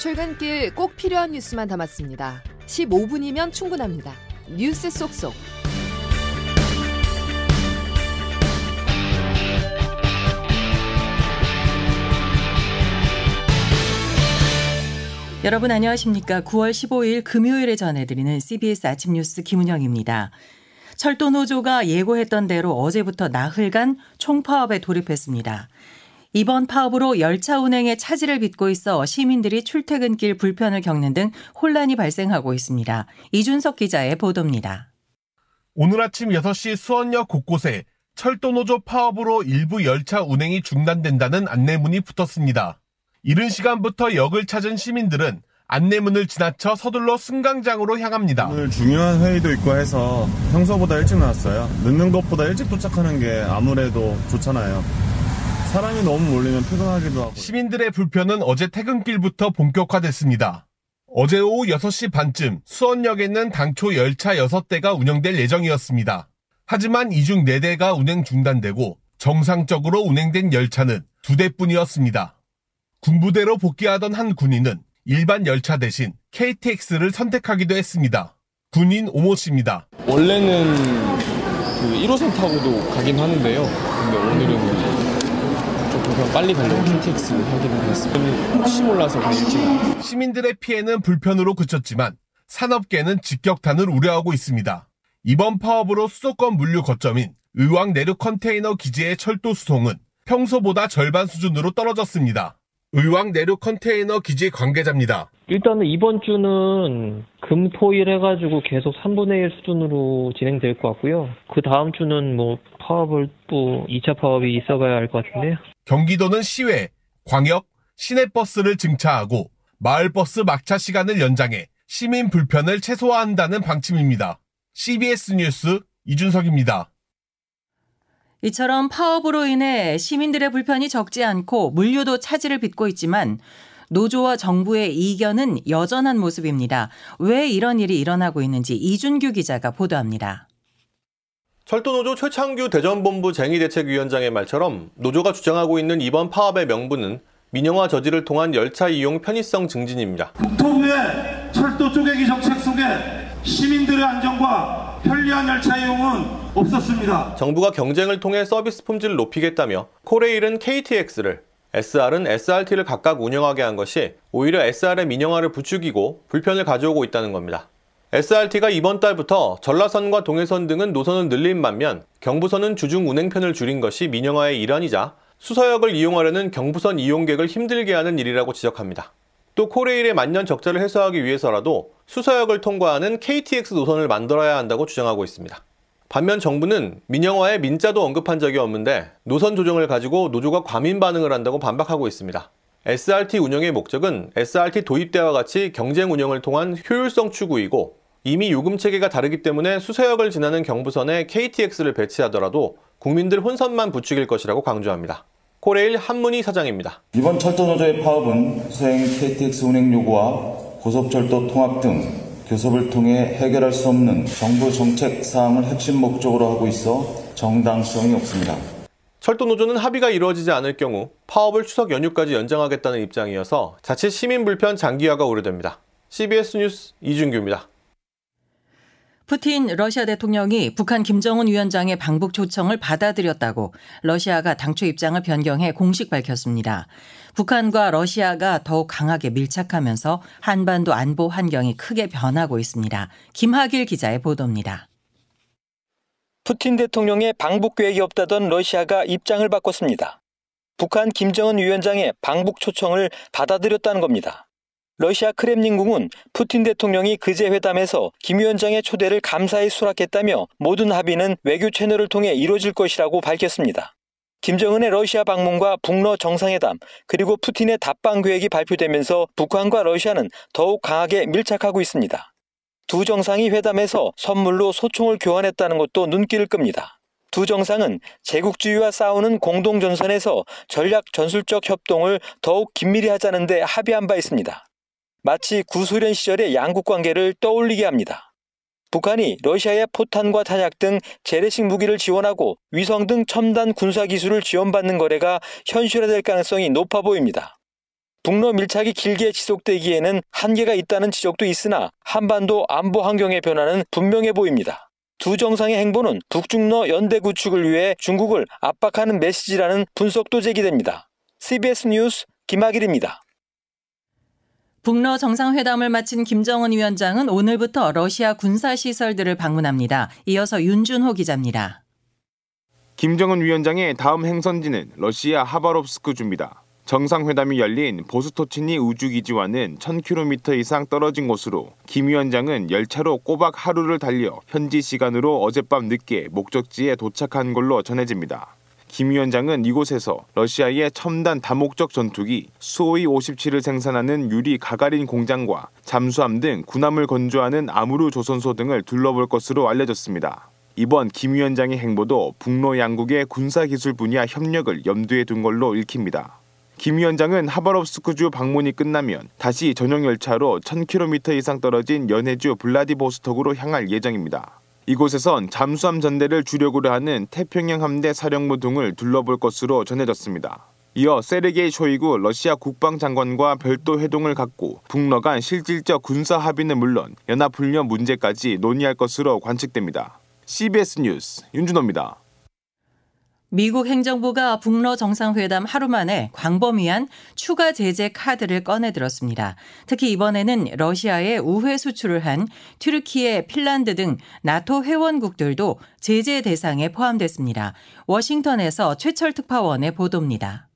출근길 꼭 필요한 뉴스만 담았습니다. 15분이면 충분합니다. 뉴스 속속. 여러분 안녕하십니까? 9월 15일 금요일에 전해드리는 CBS 아침 뉴스 김은영입니다. 철도 노조가 예고했던 대로 어제부터 나흘간 총파업에 돌입했습니다. 이번 파업으로 열차 운행에 차질을 빚고 있어 시민들이 출퇴근길 불편을 겪는 등 혼란이 발생하고 있습니다. 이준석 기자의 보도입니다. 오늘 아침 6시 수원역 곳곳에 철도노조 파업으로 일부 열차 운행이 중단된다는 안내문이 붙었습니다. 이른 시간부터 역을 찾은 시민들은 안내문을 지나쳐 서둘러 승강장으로 향합니다. 오늘 중요한 회의도 있고 해서 평소보다 일찍 나왔어요. 늦는 것보다 일찍 도착하는 게 아무래도 좋잖아요. 사람이 너무 몰리면 피곤하기도 하고. 시민들의 불편은 어제 퇴근길부터 본격화됐습니다. 어제 오후 6시 반쯤 수원역에는 당초 열차 6대가 운영될 예정이었습니다. 하지만 이 중 4대가 운행 중단되고 정상적으로 운행된 열차는 2대뿐이었습니다. 군부대로 복귀하던 한 군인은 일반 열차 대신 KTX를 선택하기도 했습니다. 군인 오모 씨입니다. 원래는 그 1호선 타고도 가긴 하는데요. 근데 오늘은 그냥 빨리 가려고 KTX를 하기로 했습니다. 혹시 몰라서 그냥 일찍 시민들의 피해는 불편으로 그쳤지만 산업계는 직격탄을 우려하고 있습니다. 이번 파업으로 수도권 물류 거점인 의왕 내륙 컨테이너 기지의 철도 수송은 평소보다 절반 수준으로 떨어졌습니다. 의왕 내륙 컨테이너 기지 관계자입니다. 일단은 이번 주는 금, 토, 일 해가지고 계속 3분의 1 수준으로 진행될 것 같고요. 그 다음 주는 뭐 파업을 또 2차 파업이 있어 가야 할 것 같은데요. 경기도는 시외, 광역, 시내버스를 증차하고 마을버스 막차 시간을 연장해 시민 불편을 최소화한다는 방침입니다. CBS 뉴스 이준석입니다. 이처럼 파업으로 인해 시민들의 불편이 적지 않고 물류도 차질을 빚고 있지만 노조와 정부의 이견은 여전한 모습입니다. 왜 이런 일이 일어나고 있는지 이준규 기자가 보도합니다. 철도노조 최창규 대전본부 쟁의대책위원장의 말처럼 노조가 주장하고 있는 이번 파업의 명분은 민영화 저지를 통한 열차 이용 편의성 증진입니다. 국토부의 철도 쪼개기 정책 속에 시민들의 안전과 편리한 열차 이용은 없었습니다. 정부가 경쟁을 통해 서비스 품질을 높이겠다며 코레일은 KTX를, SR은 SRT를 각각 운영하게 한 것이 오히려 SR의 민영화를 부추기고 불편을 가져오고 있다는 겁니다. SRT가 이번 달부터 전라선과 동해선 등은 노선을 늘린 반면 경부선은 주중 운행편을 줄인 것이 민영화의 일환이자 수서역을 이용하려는 경부선 이용객을 힘들게 하는 일이라고 지적합니다. 또 코레일의 만년 적자를 해소하기 위해서라도 수서역을 통과하는 KTX 노선을 만들어야 한다고 주장하고 있습니다. 반면 정부는 민영화에 민자도 언급한 적이 없는데 노선 조정을 가지고 노조가 과민 반응을 한다고 반박하고 있습니다. SRT 운영의 목적은 SRT 도입 때와 같이 경쟁 운영을 통한 효율성 추구이고 이미 요금 체계가 다르기 때문에 수서역을 지나는 경부선에 KTX를 배치하더라도 국민들 혼선만 부추길 것이라고 강조합니다. 코레일 한문희 사장입니다. 이번 철도노조의 파업은 수행 KTX 운행 요구와 고속철도 통합 등 교섭을 통해 해결할 수 없는 정부 정책 사항을 핵심 목적으로 하고 있어 정당성이 없습니다. 철도 노조는 합의가 이루어지지 않을 경우 파업을 추석 연휴까지 연장하겠다는 입장이어서 자칫 시민 불편 장기화가 우려됩니다. CBS 뉴스 이준규입니다. 푸틴 러시아 대통령이 북한 김정은 위원장의 방북 초청을 받아들였다고 러시아가 당초 입장을 변경해 공식 밝혔습니다. 북한과 러시아가 더욱 강하게 밀착하면서 한반도 안보 환경이 크게 변하고 있습니다. 김하길 기자의 보도입니다. 푸틴 대통령의 방북 계획이 없다던 러시아가 입장을 바꿨습니다. 북한 김정은 위원장의 방북 초청을 받아들였다는 겁니다. 러시아 크렘린궁은 푸틴 대통령이 그제 회담에서 김 위원장의 초대를 감사히 수락했다며 모든 합의는 외교 채널을 통해 이루어질 것이라고 밝혔습니다. 김정은의 러시아 방문과 북러 정상회담 그리고 푸틴의 답방 계획이 발표되면서 북한과 러시아는 더욱 강하게 밀착하고 있습니다. 두 정상이 회담에서 선물로 소총을 교환했다는 것도 눈길을 끕니다. 두 정상은 제국주의와 싸우는 공동전선에서 전략 전술적 협동을 더욱 긴밀히 하자는 데 합의한 바 있습니다. 마치 구소련 시절의 양국 관계를 떠올리게 합니다. 북한이 러시아의 포탄과 탄약 등 재래식 무기를 지원하고 위성 등 첨단 군사 기술을 지원받는 거래가 현실화될 가능성이 높아 보입니다. 북러 밀착이 길게 지속되기에는 한계가 있다는 지적도 있으나 한반도 안보 환경의 변화는 분명해 보입니다. 두 정상의 행보는 북중러 연대 구축을 위해 중국을 압박하는 메시지라는 분석도 제기됩니다. CBS 뉴스 김학일입니다. 북러 정상회담을 마친 김정은 위원장은 오늘부터 러시아 군사시설들을 방문합니다. 이어서 윤준호 기자입니다. 김정은 위원장의 다음 행선지는 러시아 하바롭스크 주입니다. 정상회담이 열린 보스토치니 우주기지와는 1000km 이상 떨어진 곳으로 김 위원장은 열차로 꼬박 하루를 달려 현지 시간으로 어젯밤 늦게 목적지에 도착한 걸로 전해집니다. 김 위원장은 이곳에서 러시아의 첨단 다목적 전투기 수호이 57을 생산하는 유리 가가린 공장과 잠수함 등 군함을 건조하는 아무르 조선소 등을 둘러볼 것으로 알려졌습니다. 이번 김 위원장의 행보도 북로 양국의 군사기술 분야 협력을 염두에 둔 걸로 읽힙니다. 김 위원장은 하바롭스크주 방문이 끝나면 다시 전용 열차로 1000km 이상 떨어진 연해주 블라디보스톡으로 향할 예정입니다. 이곳에선 잠수함 전대를 주력으로 하는 태평양 함대 사령부 등을 둘러볼 것으로 전해졌습니다. 이어 세르게이 쇼이구 러시아 국방장관과 별도 회동을 갖고 북러 간 실질적 군사 합의는 물론 연합훈련 문제까지 논의할 것으로 관측됩니다. CBS 뉴스 윤준호입니다. 미국 행정부가 북러 정상회담 하루 만에 광범위한 추가 제재 카드를 꺼내들었습니다. 특히 이번에는 러시아에 우회 수출을 한 튀르키예, 핀란드 등 나토 회원국들도 제재 대상에 포함됐습니다. 워싱턴에서 최철 특파원의 보도입니다.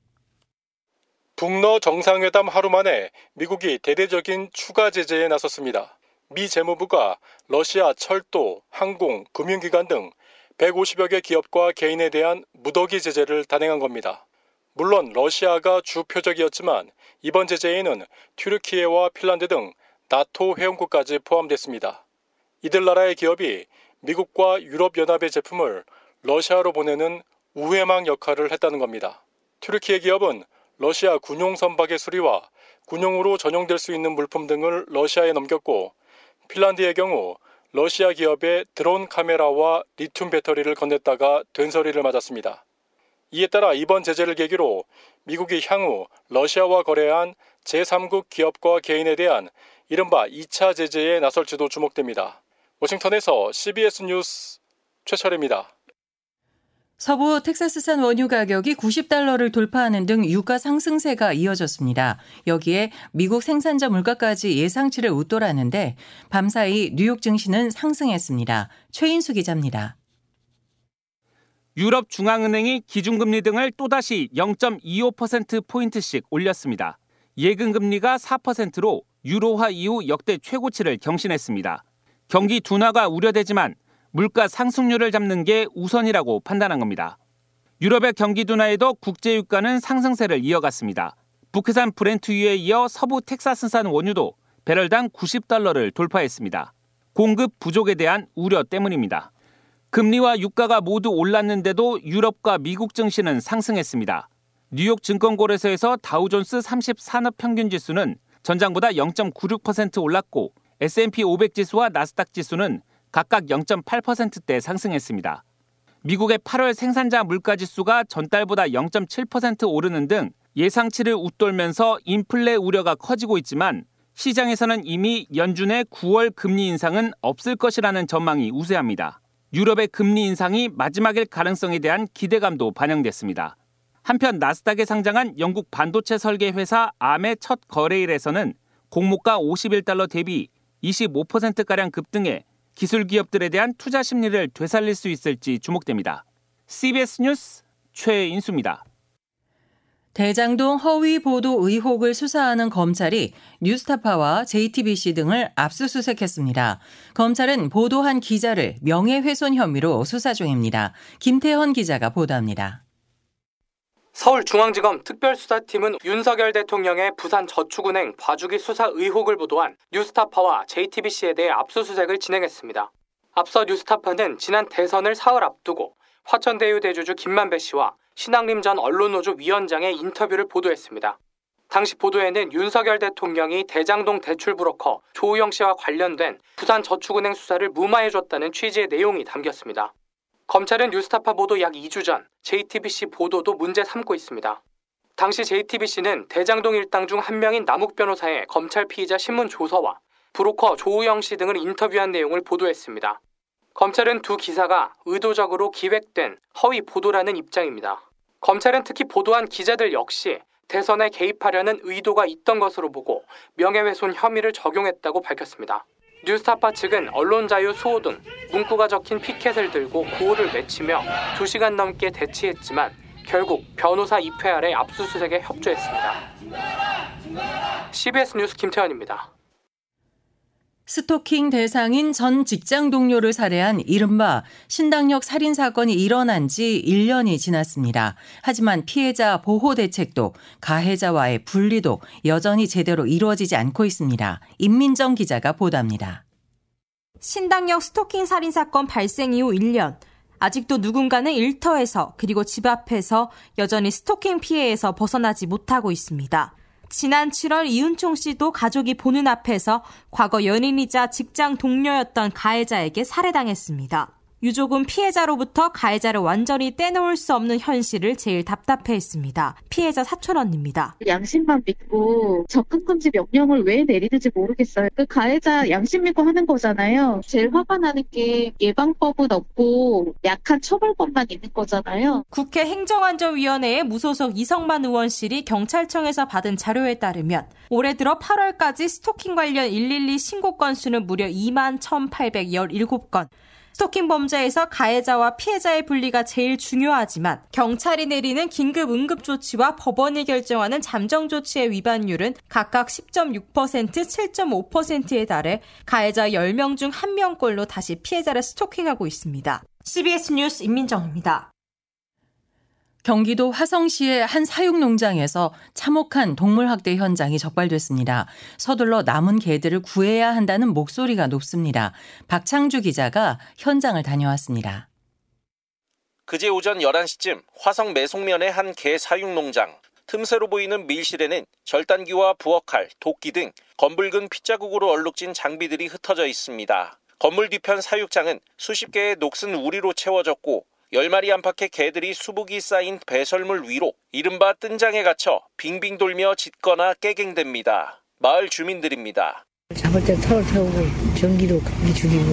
북러 정상회담 하루 만에 미국이 대대적인 추가 제재에 나섰습니다. 미 재무부가 러시아 철도, 항공, 금융기관 등 150여 개 기업과 개인에 대한 무더기 제재를 단행한 겁니다. 물론 러시아가 주 표적이었지만 이번 제재에는 튀르키예와 핀란드 등 나토 회원국까지 포함됐습니다. 이들 나라의 기업이 미국과 유럽연합의 제품을 러시아로 보내는 우회망 역할을 했다는 겁니다. 튀르키예 기업은 러시아 군용 선박의 수리와 군용으로 전용될 수 있는 물품 등을 러시아에 넘겼고 핀란드의 경우 러시아 기업의 드론 카메라와 리튬 배터리를 건넸다가 된소리를 맞았습니다. 이에 따라 이번 제재를 계기로 미국이 향후 러시아와 거래한 제3국 기업과 개인에 대한 이른바 2차 제재에 나설지도 주목됩니다. 워싱턴에서 CBS 뉴스 최철입니다. 서부 텍사스산 원유 가격이 90달러를 돌파하는 등 유가 상승세가 이어졌습니다. 여기에 미국 생산자 물가까지 예상치를 웃돌았는데 밤사이 뉴욕 증시는 상승했습니다. 최인수 기자입니다. 유럽 중앙은행이 기준금리 등을 또다시 0.25%포인트씩 올렸습니다. 예금금리가 4%로 유로화 이후 역대 최고치를 경신했습니다. 경기 둔화가 우려되지만 물가 상승률을 잡는 게 우선이라고 판단한 겁니다. 유럽의 경기 둔화에도 국제 유가는 상승세를 이어갔습니다. 북해산 브렌트유에 이어 서부 텍사스산 원유도 배럴당 90달러를 돌파했습니다. 공급 부족에 대한 우려 때문입니다. 금리와 유가가 모두 올랐는데도 유럽과 미국 증시는 상승했습니다. 뉴욕 증권거래소에서 다우존스 30 산업 평균 지수는 전장보다 0.96% 올랐고 S&P 500 지수와 나스닥 지수는 각각 0.8%대 상승했습니다. 미국의 8월 생산자 물가 지수가 전달보다 0.7% 오르는 등 예상치를 웃돌면서 인플레 우려가 커지고 있지만 시장에서는 이미 연준의 9월 금리 인상은 없을 것이라는 전망이 우세합니다. 유럽의 금리 인상이 마지막일 가능성에 대한 기대감도 반영됐습니다. 한편 나스닥에 상장한 영국 반도체 설계 회사 암의 첫 거래일에서는 공모가 51달러 대비 25%가량 급등해 기술 기업들에 대한 투자 심리를 되살릴 수 있을지 주목됩니다. CBS 뉴스 최인수입니다. 대장동 허위 보도 의혹을 수사하는 검찰이 뉴스타파와 JTBC 등을 압수수색했습니다. 검찰은 보도한 기자를 명예훼손 혐의로 수사 중입니다. 김태헌 기자가 보도합니다. 서울중앙지검 특별수사팀은 윤석열 대통령의 부산 저축은행 봐주기 수사 의혹을 보도한 뉴스타파와 JTBC에 대해 압수수색을 진행했습니다. 앞서 뉴스타파는 지난 대선을 사흘 앞두고 화천대유 대주주 김만배 씨와 신앙림 전 언론노조 위원장의 인터뷰를 보도했습니다. 당시 보도에는 윤석열 대통령이 대장동 대출 브로커 조우영 씨와 관련된 부산 저축은행 수사를 무마해줬다는 취지의 내용이 담겼습니다. 검찰은 뉴스타파 보도 약 2주 전 JTBC 보도도 문제 삼고 있습니다. 당시 JTBC는 대장동 일당 중 한 명인 남욱 변호사의 검찰 피의자 신문 조서와 브로커 조우영 씨 등을 인터뷰한 내용을 보도했습니다. 검찰은 두 기사가 의도적으로 기획된 허위 보도라는 입장입니다. 검찰은 특히 보도한 기자들 역시 대선에 개입하려는 의도가 있던 것으로 보고 명예훼손 혐의를 적용했다고 밝혔습니다. 뉴스타파 측은 언론 자유 수호 등 문구가 적힌 피켓을 들고 구호를 외치며 2시간 넘게 대치했지만 결국 변호사 입회 아래 압수수색에 협조했습니다. CBS 뉴스 김태현입니다. 스토킹 대상인 전 직장 동료를 살해한 이른바 신당역 살인 사건이 일어난 지 1년이 지났습니다. 하지만 피해자 보호 대책도 가해자와의 분리도 여전히 제대로 이루어지지 않고 있습니다. 임민정 기자가 보도합니다. 신당역 스토킹 살인 사건 발생 이후 1년. 아직도 누군가는 일터에서 그리고 집 앞에서 여전히 스토킹 피해에서 벗어나지 못하고 있습니다. 지난 7월 이은총 씨도 가족이 보는 앞에서 과거 연인이자 직장 동료였던 가해자에게 살해당했습니다. 유족은 피해자로부터 가해자를 완전히 떼놓을 수 없는 현실을 제일 답답해했습니다. 피해자 사촌 언니입니다. 양심만 믿고 접근 금지 명령을 왜 내리는지 모르겠어요. 그 가해자 양심 믿고 하는 거잖아요. 제일 화가 나는 게 예방법은 없고 약한 처벌법만 있는 거잖아요. 국회 행정안전위원회의 무소속 이성만 의원실이 경찰청에서 받은 자료에 따르면 올해 들어 8월까지 스토킹 관련 112 신고 건수는 무려 2만 1,817건. 스토킹 범죄에서 가해자와 피해자의 분리가 제일 중요하지만 경찰이 내리는 긴급 응급 조치와 법원이 결정하는 잠정 조치의 위반율은 각각 10.6%, 7.5%에 달해 가해자 10명 중 1명꼴로 다시 피해자를 스토킹하고 있습니다. CBS 뉴스 임민정입니다. 경기도 화성시의 한 사육농장에서 참혹한 동물학대 현장이 적발됐습니다. 서둘러 남은 개들을 구해야 한다는 목소리가 높습니다. 박창주 기자가 현장을 다녀왔습니다. 그제 오전 11시쯤 화성 매송면의 한 개 사육농장. 틈새로 보이는 밀실에는 절단기와 부엌칼, 도끼 등 검붉은 핏자국으로 얼룩진 장비들이 흩어져 있습니다. 건물 뒤편 사육장은 수십 개의 녹슨 우리로 채워졌고 10마리 안팎의 개들이 수북이 쌓인 배설물 위로 이른바 뜬장에 갇혀 빙빙 돌며 짖거나 깨갱댑니다. 마을 주민들입니다. 잡을 때 털을 태우고 전기로 감기 죽이고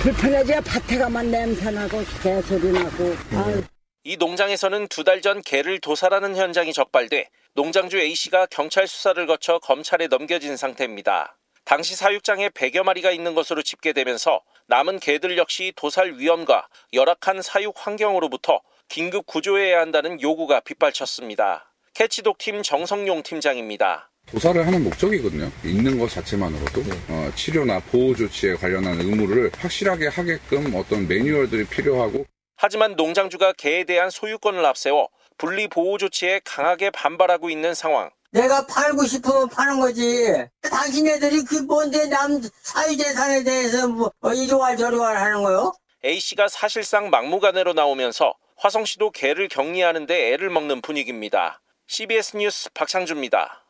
불편하지 밭에 가만 냄새 나고 개소리 나고 아유. 이 농장에서는 두 달 전 개를 도살하는 현장이 적발돼 농장주 A씨가 경찰 수사를 거쳐 검찰에 넘겨진 상태입니다. 당시 사육장에 100여 마리가 있는 것으로 집계되면서 남은 개들 역시 도살 위험과 열악한 사육 환경으로부터 긴급 구조해야 한다는 요구가 빗발쳤습니다. 캐치독 팀 정성용 팀장입니다. 도살을 하는 목적이거든요. 있는 것 자체만으로도 어, 치료나 보호 조치에 관련한 의무를 확실하게 하게끔 어떤 매뉴얼들이 필요하고 하지만 농장주가 개에 대한 소유권을 앞세워 분리 보호 조치에 강하게 반발하고 있는 상황. 내가 팔고 싶으면 파는 거지. 당신네들이 그 뭔데 남 사유재산에 대해서 뭐 이리와 저리와 하는 거요? A씨가 사실상 막무가내로 나오면서 화성시도 개를 격리하는데 애를 먹는 분위기입니다. CBS 뉴스 박창주입니다.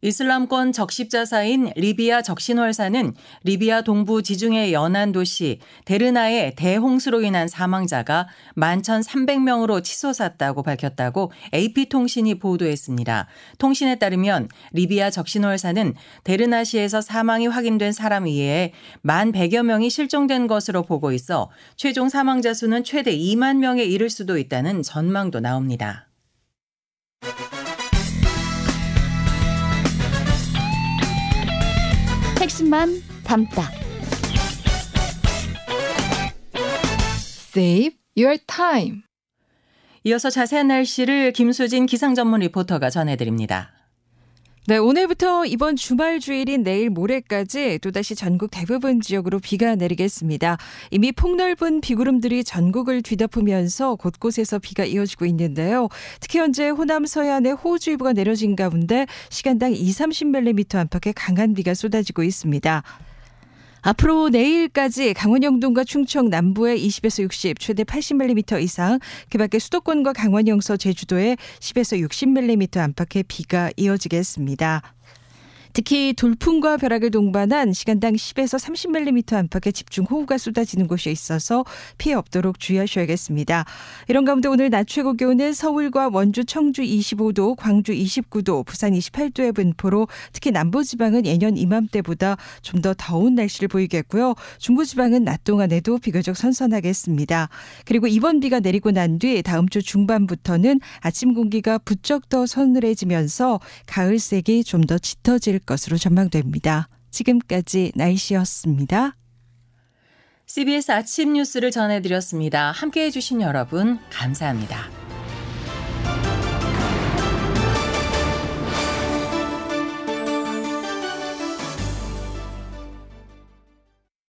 이슬람권 적십자사인 리비아 적신월사는 리비아 동부 지중해 연안 도시 데르나의 대홍수로 인한 사망자가 11,300명으로 치솟았다고 밝혔다고 AP통신이 보도했습니다. 통신에 따르면 리비아 적신월사는 데르나시에서 사망이 확인된 사람 이외에 1,100여 명이 실종된 것으로 보고 있어 최종 사망자 수는 최대 2만 명에 이를 수도 있다는 전망도 나옵니다. 핵심만 담다. Save your time. 이어서 자세한 날씨를 김수진 기상전문 리포터가 전해드립니다. 네, 오늘부터 이번 주말 주일인 내일 모레까지 또다시 전국 대부분 지역으로 비가 내리겠습니다. 이미 폭넓은 비구름들이 전국을 뒤덮으면서 곳곳에서 비가 이어지고 있는데요. 특히 현재 호남 서해안에 호우주의보가 내려진 가운데 시간당 2, 30mm 안팎의 강한 비가 쏟아지고 있습니다. 앞으로 내일까지 강원 영동과 충청 남부에 20에서 60, 최대 80mm 이상, 그 밖에 수도권과 강원 영서 제주도에 10에서 60mm 안팎의 비가 이어지겠습니다. 특히 돌풍과 벼락을 동반한 시간당 10에서 30mm 안팎의 집중 호우가 쏟아지는 곳이 있어서 피해 없도록 주의하셔야겠습니다. 이런 가운데 오늘 낮 최고 기온은 서울과 원주, 청주 25도, 광주 29도, 부산 28도의 분포로 특히 남부지방은 예년 이맘때보다 좀 더 더운 날씨를 보이겠고요. 중부지방은 낮 동안에도 비교적 선선하겠습니다. 그리고 이번 비가 내리고 난 뒤 다음 주 중반부터는 아침 공기가 부쩍 더 서늘해지면서 가을색이 좀 더 짙어질 것으로 전망됩니다. 지금까지 날씨였습니다. CBS 아침 뉴스를 전해드렸습니다. 함께 해 주신 여러분 감사합니다.